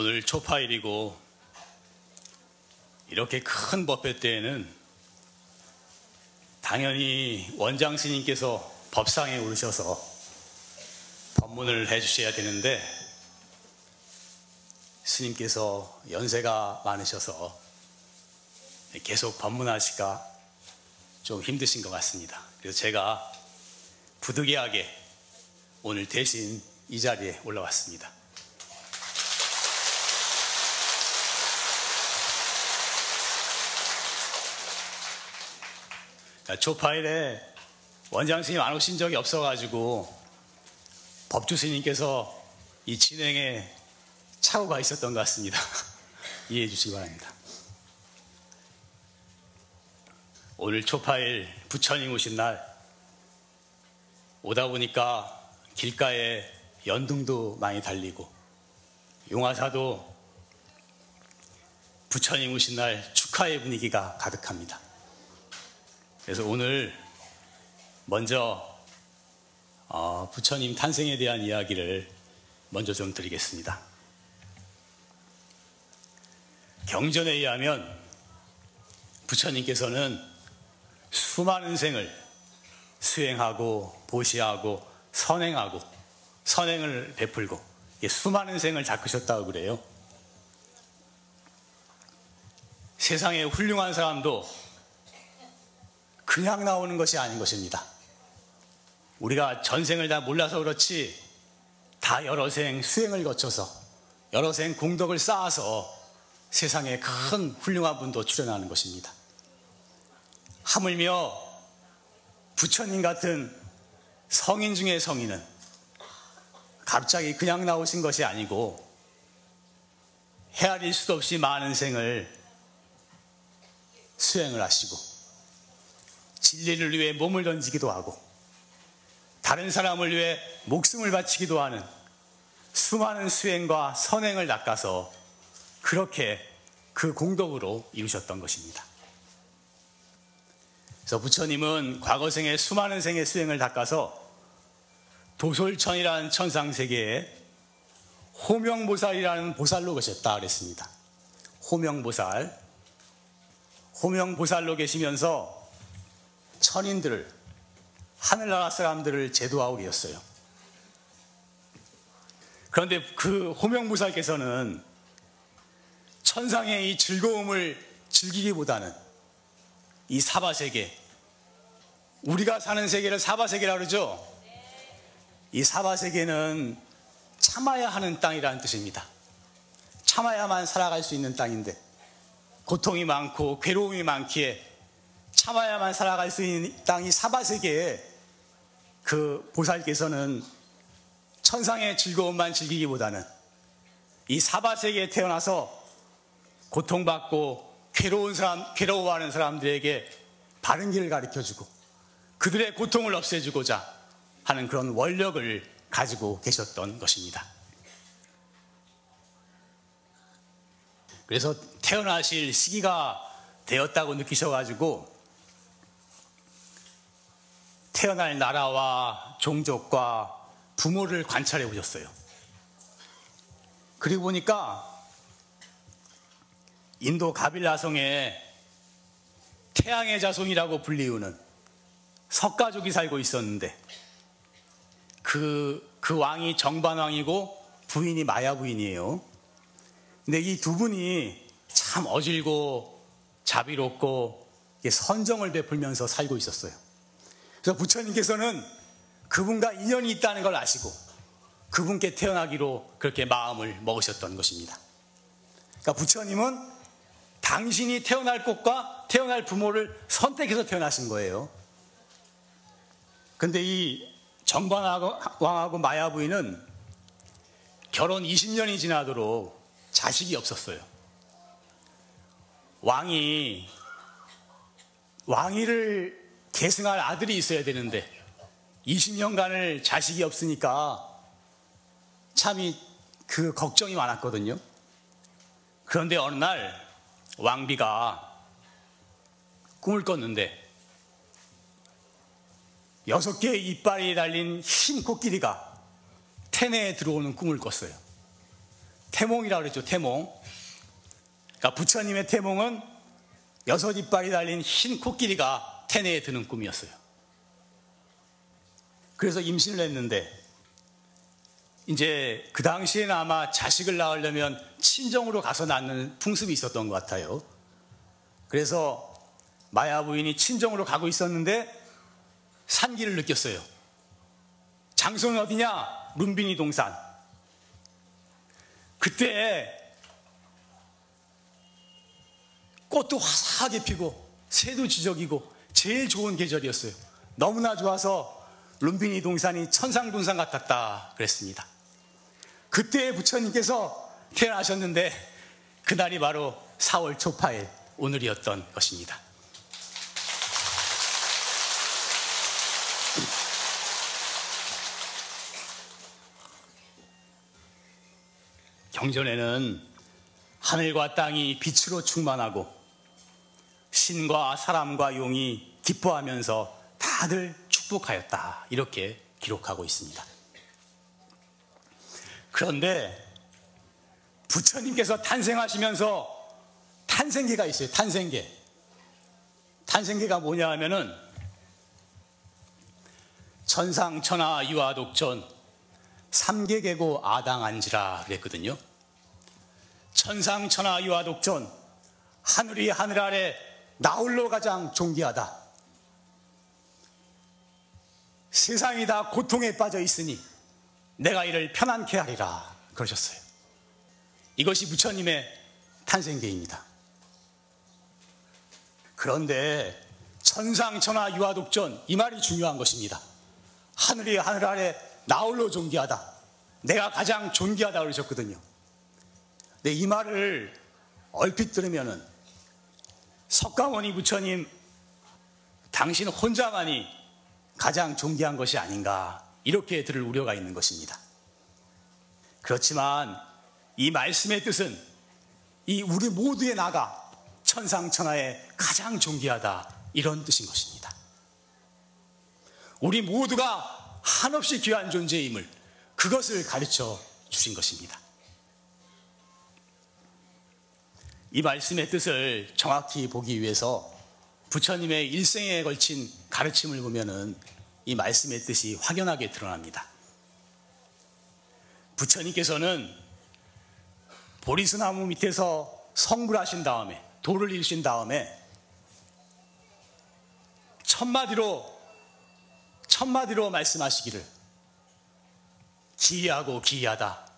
오늘 초파일이고 이렇게 큰 법회 때에는 당연히 원장 스님께서 법상에 오르셔서 법문을 해주셔야 되는데 스님께서 연세가 많으셔서 계속 법문하시기가 좀 힘드신 것 같습니다. 그래서 제가 부득이하게 오늘 대신 이 자리에 올라왔습니다. 조파일에 원장 스님 안 오신 적이 없어가지고 법주 스님께서 이 진행에 착오가 있었던 것 같습니다. 이해해 주시기 바랍니다. 오늘 초파일 부처님 오신 날 오다 보니까 길가에 연등도 많이 달리고 용화사도 부처님 오신 날 축하의 분위기가 가득합니다. 그래서 오늘 먼저 어, 부처님 탄생에 대한 이야기를 먼저 좀 드리겠습니다. 경전에 의하면 부처님께서는 수많은 생을 수행하고 보시하고 선행하고 선행을 베풀고 수많은 생을 닦으셨다고 그래요. 세상에 훌륭한 사람도 그냥 나오는 것이 아닌 것입니다. 우리가 전생을 다 몰라서 그렇지 다 여러 생 수행을 거쳐서 여러 생 공덕을 쌓아서 세상에 큰 훌륭한 분도 출연하는 것입니다. 하물며 부처님 같은 성인 중의 성인은 갑자기 그냥 나오신 것이 아니고 헤아릴 수도 없이 많은 생을 수행을 하시고 진리를 위해 몸을 던지기도 하고 다른 사람을 위해 목숨을 바치기도 하는 수많은 수행과 선행을 낚아서 그렇게 그 공덕으로 이루셨던 것입니다. 그래서 부처님은 과거 생에 수많은 생의 수행을 닦아서 도솔천이라는 천상 세계에 호명보살이라는 보살로 계셨다 그랬습니다. 호명보살. 호명보살로 계시면서 천인들을 하늘나라 사람들을 제도하고 계셨어요. 그런데 그 호명무사께서는 천상의 이 즐거움을 즐기기보다는 이 사바 세계, 우리가 사는 세계를 사바 세계라 그러죠? 이 사바 세계는 참아야 하는 땅이라는 뜻입니다. 참아야만 살아갈 수 있는 땅인데, 고통이 많고 괴로움이 많기에 참아야만 살아갈 수 있는 땅이 사바 세계에 그 보살께서는 천상의 즐거움만 즐기기보다는 이 사바 세계에 태어나서 고통받고 괴로운 사람, 괴로워하는 사람들에게 바른 길을 가르쳐 주고 그들의 고통을 없애주고자 하는 그런 원력을 가지고 계셨던 것입니다. 그래서 태어나실 시기가 되었다고 느끼셔가지고 태어날 나라와 종족과 부모를 관찰해 보셨어요. 그리고 보니까 인도 가빌라성에 태양의 자손이라고 불리우는 석가족이 살고 있었는데 그, 그 왕이 정반왕이고 부인이 마야 부인이에요. 근데 이 두 분이 참 어질고 자비롭고 선정을 베풀면서 살고 있었어요. 그래서 부처님께서는 그분과 인연이 있다는 걸 아시고 그분께 태어나기로 그렇게 마음을 먹으셨던 것입니다. 그러니까 부처님은 당신이 태어날 곳과 태어날 부모를 선택해서 태어나신 거예요. 근데 이 정관왕하고 마야 부인은 결혼 20년이 지나도록 자식이 없었어요. 왕이 왕위를 계승할 아들이 있어야 되는데 20년간을 자식이 없으니까 참이 그 걱정이 많았거든요. 그런데 어느 날 왕비가 꿈을 꿨는데 여섯 개의 이빨이 달린 흰 코끼리가 태내에 들어오는 꿈을 꿨어요. 태몽이라고 그랬죠, 태몽. 그러니까 부처님의 태몽은 여섯 이빨이 달린 흰 코끼리가 태내에 드는 꿈이었어요. 그래서 임신을 했는데, 이제 그 당시에는 아마 자식을 낳으려면 친정으로 가서 낳는 풍습이 있었던 것 같아요. 그래서 마야 부인이 친정으로 가고 있었는데 산기를 느꼈어요. 장소는 어디냐? 룸비니 동산. 그때 꽃도 화사하게 피고 새도 지적이고 제일 좋은 계절이었어요. 너무나 좋아서 룸비니 동산이 천상동산 같았다 그랬습니다. 그때 부처님께서 태어나셨는데 그날이 바로 4월 초파일 오늘이었던 것입니다. 경전에는 하늘과 땅이 빛으로 충만하고 신과 사람과 용이 기뻐하면서 다들 축복하였다. 이렇게 기록하고 있습니다. 그런데 부처님께서 탄생하시면서 탄생계가 있어요. 탄생계. 탄생계가 뭐냐 하면은 천상, 천하, 유아, 독전, 삼계계고 아당안지라 그랬거든요. 천상, 천하, 유아, 독전, 하늘이 하늘 아래 나홀로 가장 존귀하다. 세상이 다 고통에 빠져 있으니 내가 이를 편안케 하리라 그러셨어요. 이것이 부처님의 탄생계입니다. 그런데 천상천하 유아독전 이 말이 중요한 것입니다. 하늘이 하늘 아래 나홀로 존귀하다. 내가 가장 존귀하다 그러셨거든요. 근데 이 말을 얼핏 들으면은 석가모니 부처님 당신 혼자만이 가장 존귀한 것이 아닌가 이렇게 들을 우려가 있는 것입니다. 그렇지만 이 말씀의 뜻은 이 우리 모두의 나가 천상천하에 가장 존귀하다 이런 뜻인 것입니다. 우리 모두가 한없이 귀한 존재임을 그것을 가르쳐 주신 것입니다. 이 말씀의 뜻을 정확히 보기 위해서 부처님의 일생에 걸친 가르침을 보면은 이 말씀의 뜻이 확연하게 드러납니다. 부처님께서는 보리수나무 밑에서 성불하신 다음에 돌을 일신 다음에 첫마디로 첫마디로 말씀하시기를 기이하고 기이하다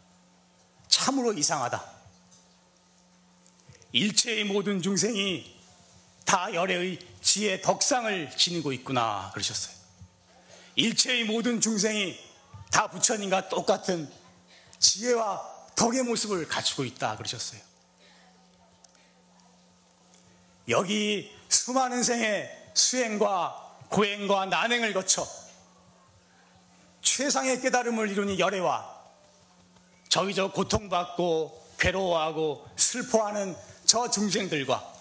참으로 이상하다 일체의 모든 중생이 다 열애의 지혜 덕상을 지니고 있구나 그러셨어요. 일체의 모든 중생이 다 부처님과 똑같은 지혜와 덕의 모습을 갖추고 있다 그러셨어요. 여기 수많은 생의 수행과 고행과 난행을 거쳐 최상의 깨달음을 이루니 열애와 저기 저 고통받고 괴로워하고 슬퍼하는 저 중생들과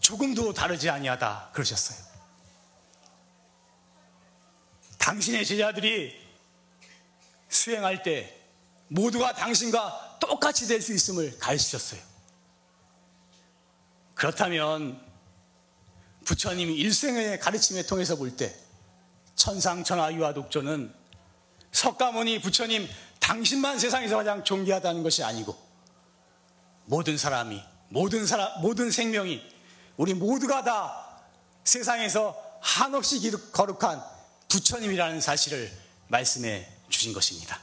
조금도 다르지 아니하다 그러셨어요. 당신의 제자들이 수행할 때 모두가 당신과 똑같이 될 수 있음을 가르치셨어요. 그렇다면 부처님이 일생의 가르침에 통해서 볼 때 천상천하 유아독조는 석가모니 부처님 당신만 세상에서 가장 존귀하다는 것이 아니고 모든 사람이 모든 사람 모든 생명이 우리 모두가 다 세상에서 한없이 거룩한 부처님이라는 사실을 말씀해 주신 것입니다.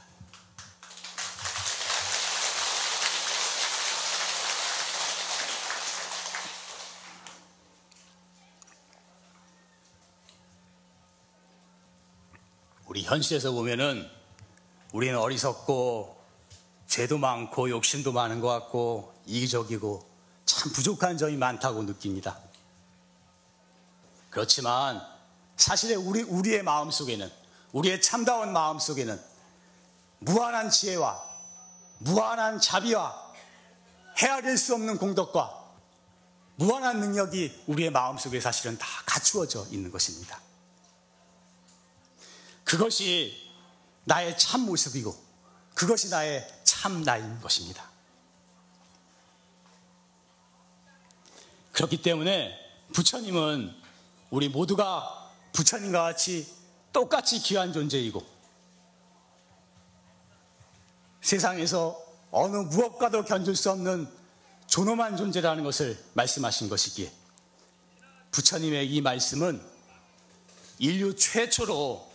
우리 현실에서 보면은 우리는 어리석고 죄도 많고 욕심도 많은 것 같고 이기적이고 참 부족한 점이 많다고 느낍니다. 그렇지만 사실에 우리, 우리의 마음 속에는 우리의 참다운 마음 속에는 무한한 지혜와 무한한 자비와 헤아릴 수 없는 공덕과 무한한 능력이 우리의 마음 속에 사실은 다 갖추어져 있는 것입니다. 그것이 나의 참 모습이고 그것이 나의 참 나인 것입니다. 그렇기 때문에 부처님은 우리 모두가 부처님과 같이 똑같이 귀한 존재이고 세상에서 어느 무엇과도 견줄 수 없는 존엄한 존재라는 것을 말씀하신 것이기에 부처님의 이 말씀은 인류 최초로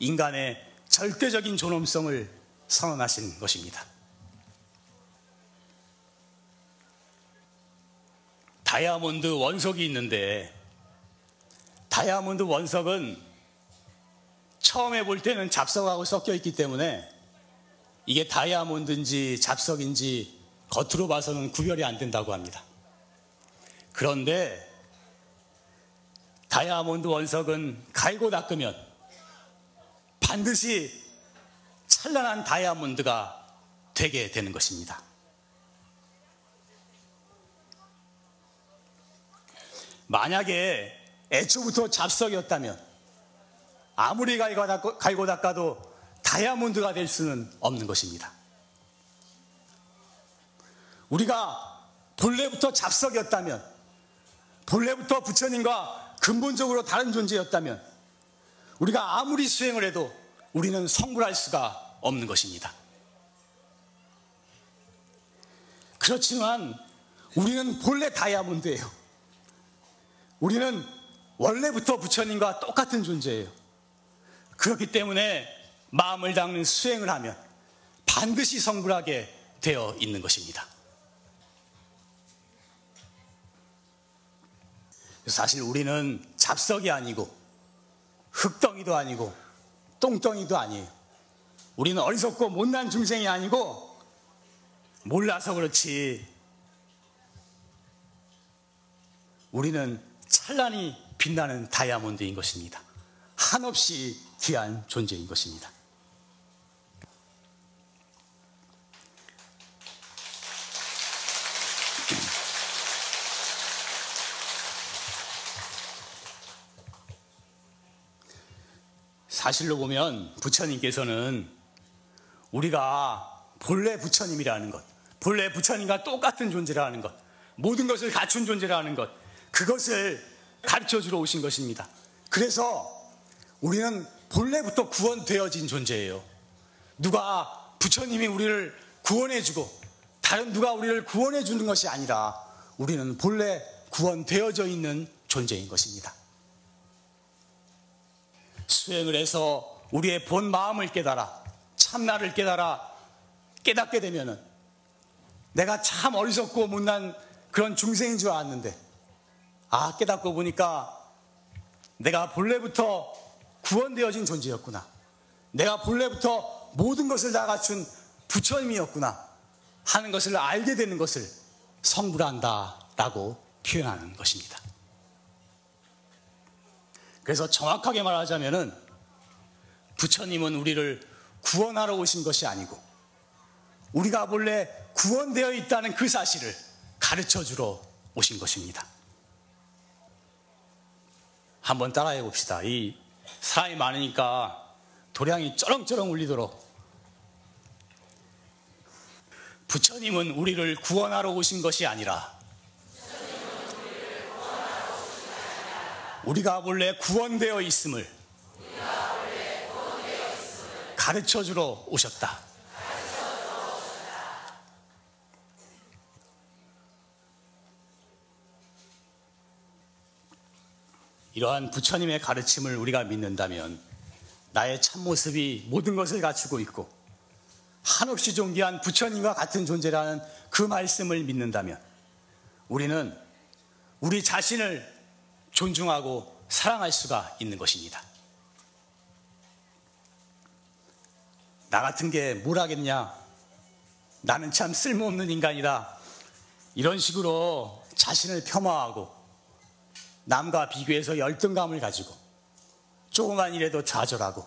인간의 절대적인 존엄성을 선언하신 것입니다. 다이아몬드 원석이 있는데 다이아몬드 원석은 처음에 볼 때는 잡석하고 섞여 있기 때문에 이게 다이아몬드인지 잡석인지 겉으로 봐서는 구별이 안 된다고 합니다. 그런데 다이아몬드 원석은 갈고 닦으면 반드시 찬란한 다이아몬드가 되게 되는 것입니다. 만약에 애초부터 잡석이었다면 아무리 갈고 닦아도 다이아몬드가 될 수는 없는 것입니다. 우리가 본래부터 잡석이었다면, 본래부터 부처님과 근본적으로 다른 존재였다면, 우리가 아무리 수행을 해도 우리는 성불할 수가 없는 것입니다. 그렇지만 우리는 본래 다이아몬드예요. 우리는 원래부터 부처님과 똑같은 존재예요. 그렇기 때문에 마음을 닦는 수행을 하면 반드시 성불하게 되어 있는 것입니다. 사실 우리는 잡석이 아니고 흙덩이도 아니고 똥덩이도 아니에요. 우리는 어리석고 못난 중생이 아니고 몰라서 그렇지. 우리는 찬란히 빛나는 다이아몬드인 것입니다. 한없이 귀한 존재인 것입니다. 사실로 보면 부처님께서는 우리가 본래 부처님이라는 것, 본래 부처님과 똑같은 존재라는 것, 모든 것을 갖춘 존재라는 것, 그것을 가르쳐 주러 오신 것입니다. 그래서 우리는 본래부터 구원되어진 존재예요. 누가 부처님이 우리를 구원해주고 다른 누가 우리를 구원해주는 것이 아니라 우리는 본래 구원되어져 있는 존재인 것입니다. 수행을 해서 우리의 본 마음을 깨달아 참나를 깨달아 깨닫게 되면은 내가 참 어리석고 못난 그런 중생인 줄 알았는데 아 깨닫고 보니까 내가 본래부터 구원되어진 존재였구나. 내가 본래부터 모든 것을 다 갖춘 부처님이었구나 하는 것을 알게 되는 것을 성불한다라고 표현하는 것입니다. 그래서 정확하게 말하자면은 부처님은 우리를 구원하러 오신 것이 아니고 우리가 본래 구원되어 있다는 그 사실을 가르쳐 주러 오신 것입니다. 한번 따라해 봅시다. 이 사람이 많으니까 도량이 쩌렁쩌렁 울리도록 부처님은 우리를 구원하러 오신 것이 아니라 우리가 원래 구원되어 있음을 가르쳐 주러 오셨다. 이러한 부처님의 가르침을 우리가 믿는다면 나의 참모습이 모든 것을 갖추고 있고 한없이 존귀한 부처님과 같은 존재라는 그 말씀을 믿는다면 우리는 우리 자신을 존중하고 사랑할 수가 있는 것입니다. 나 같은 게 뭘 하겠냐? 나는 참 쓸모없는 인간이다. 이런 식으로 자신을 폄하하고 남과 비교해서 열등감을 가지고 조그만 일에도 좌절하고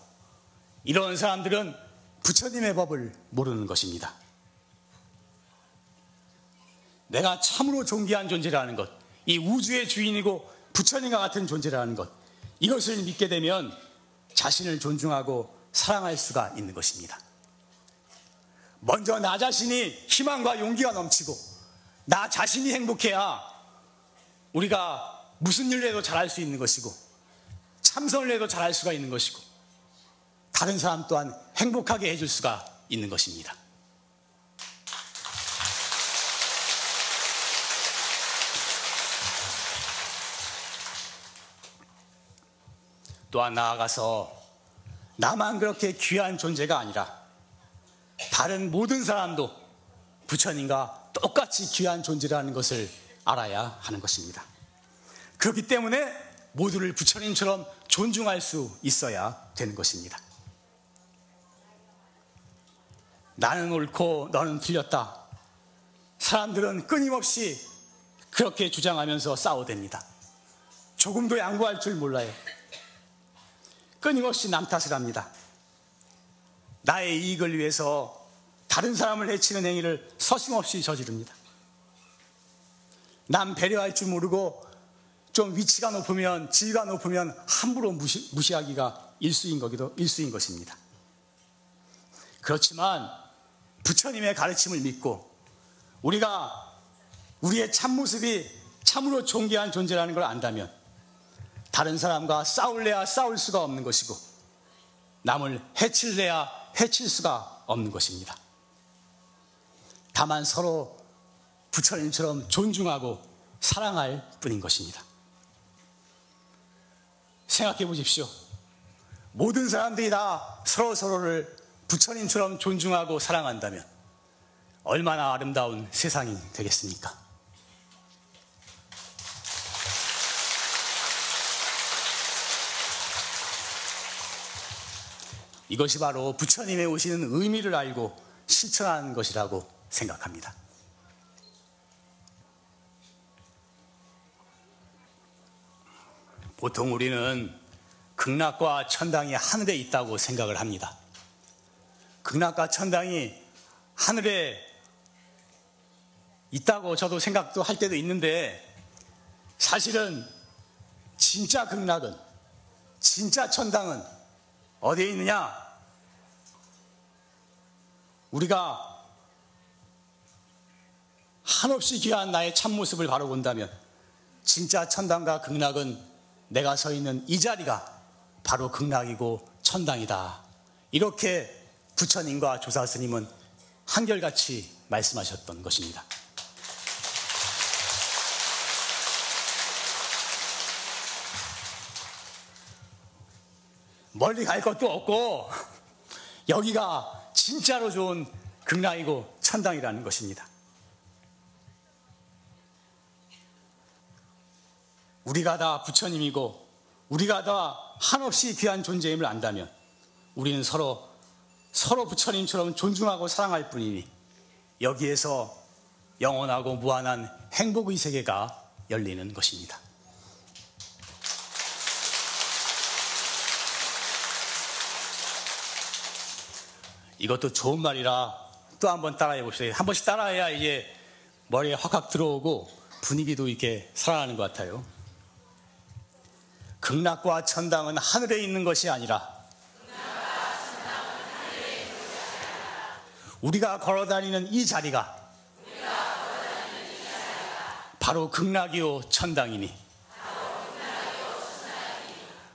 이런 사람들은 부처님의 법을 모르는 것입니다. 내가 참으로 존귀한 존재라는 것, 이 우주의 주인이고 부처님과 같은 존재라는 것, 이것을 믿게 되면 자신을 존중하고 사랑할 수가 있는 것입니다. 먼저 나 자신이 희망과 용기가 넘치고 나 자신이 행복해야 우리가 무슨 일을 해도 잘할 수 있는 것이고 참선을 해도 잘할 수가 있는 것이고 다른 사람 또한 행복하게 해줄 수가 있는 것입니다. 또한 나아가서 나만 그렇게 귀한 존재가 아니라 다른 모든 사람도 부처님과 똑같이 귀한 존재라는 것을 알아야 하는 것입니다. 그렇기 때문에 모두를 부처님처럼 존중할 수 있어야 되는 것입니다. 나는 옳고 너는 틀렸다. 사람들은 끊임없이 그렇게 주장하면서 싸워댑니다. 조금도 양보할 줄 몰라요. 끊임없이 남 탓을 합니다. 나의 이익을 위해서 다른 사람을 해치는 행위를 서슴없이 저지릅니다. 남 배려할 줄 모르고 좀 위치가 높으면 지위가 높으면 함부로 무시, 무시하기가 일수인 거기도 일수인 것입니다. 그렇지만 부처님의 가르침을 믿고 우리가 우리의 참모습이 참으로 존귀한 존재라는 걸 안다면 다른 사람과 싸울래야 싸울 수가 없는 것이고 남을 해칠래야 해칠 수가 없는 것입니다. 다만 서로 부처님처럼 존중하고 사랑할 뿐인 것입니다. 생각해 보십시오. 모든 사람들이 다 서로 서로를 부처님처럼 존중하고 사랑한다면 얼마나 아름다운 세상이 되겠습니까? 이것이 바로 부처님의 오시는 의미를 알고 실천하는 것이라고 생각합니다. 보통 우리는 극락과 천당이 하늘에 있다고 생각을 합니다. 극락과 천당이 하늘에 있다고 저도 생각도 할 때도 있는데 사실은 진짜 극락은 진짜 천당은 어디에 있느냐? 우리가 한없이 귀한 나의 참모습을 바로 본다면 진짜 천당과 극락은 내가 서 있는 이 자리가 바로 극락이고 천당이다. 이렇게 부처님과 조사 스님은 한결같이 말씀하셨던 것입니다. 멀리 갈 것도 없고 여기가 진짜로 좋은 극락이고 천당이라는 것입니다. 우리가 다 부처님이고 우리가 다 한없이 귀한 존재임을 안다면 우리는 서로 서로 부처님처럼 존중하고 사랑할 뿐이니 여기에서 영원하고 무한한 행복의 세계가 열리는 것입니다. 이것도 좋은 말이라 또 한 번 따라해 봅시다. 한 번씩 따라해야 이게 머리에 확확 들어오고 분위기도 이렇게 살아나는 것 같아요. 극락과 천당은 하늘에 있는 것이 아니라 우리가 걸어 다니는 이 자리가 바로 극락이요 천당이니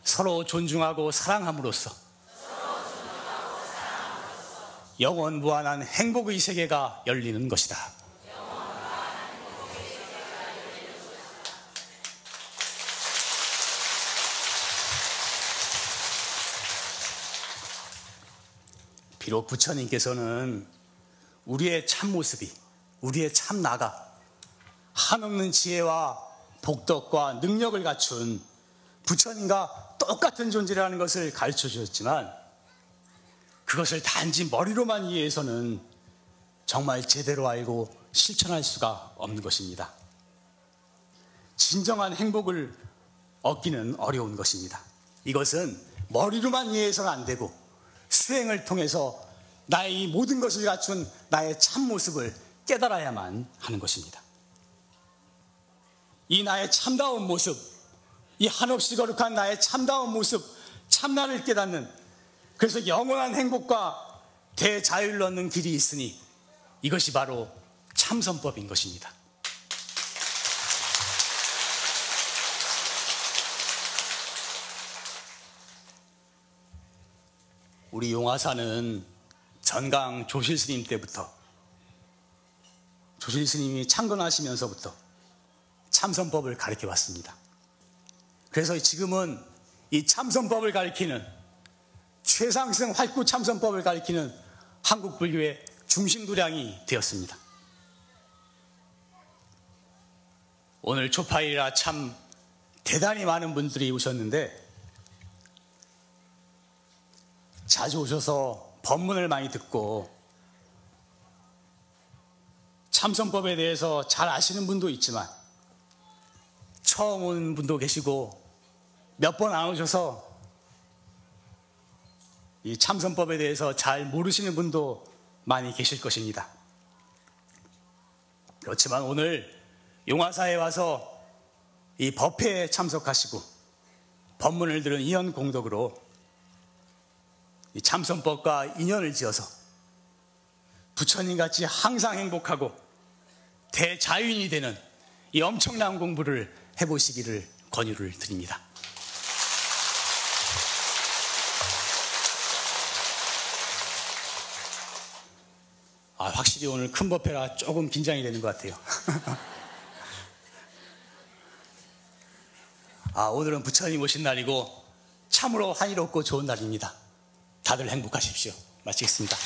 서로 존중하고 사랑함으로써 영원 무한한 행복의 세계가 열리는 것이다. 비록 부처님께서는 우리의 참모습이, 우리의 참나가 한없는 지혜와 복덕과 능력을 갖춘 부처님과 똑같은 존재라는 것을 가르쳐 주셨지만 그것을 단지 머리로만 이해해서는 정말 제대로 알고 실천할 수가 없는 것입니다. 진정한 행복을 얻기는 어려운 것입니다. 이것은 머리로만 이해해서는 안 되고 수행을 통해서 나의 이 모든 것을 갖춘 나의 참모습을 깨달아야만 하는 것입니다. 이 나의 참다운 모습, 이 한없이 거룩한 나의 참다운 모습, 참나를 깨닫는 그래서 영원한 행복과 대자유를 얻는 길이 있으니 이것이 바로 참선법인 것입니다. 우리 용화사는 전강 조실 스님 때부터 조실 스님이 창건하시면서부터 참선법을 가르쳐 왔습니다. 그래서 지금은 이 참선법을 가리키는 최상승 활구 참선법을 가리키는 한국 불교의 중심도량이 되었습니다. 오늘 초파일이라 참 대단히 많은 분들이 오셨는데 자주 오셔서 법문을 많이 듣고 참선법에 대해서 잘 아시는 분도 있지만 처음 온 분도 계시고 몇 번 안 오셔서 이 참선법에 대해서 잘 모르시는 분도 많이 계실 것입니다. 그렇지만 오늘 용화사에 와서 이 법회에 참석하시고 법문을 들은 이연 공덕으로 이 참선법과 인연을 지어서 부처님 같이 항상 행복하고 대자윤이 되는 이 엄청난 공부를 해보시기를 권유를 드립니다. 아, 확실히 오늘 큰 법회라 조금 긴장이 되는 것 같아요. 아, 오늘은 부처님 오신 날이고 참으로 환희롭고 좋은 날입니다. 다들 행복하십시오. 마치겠습니다.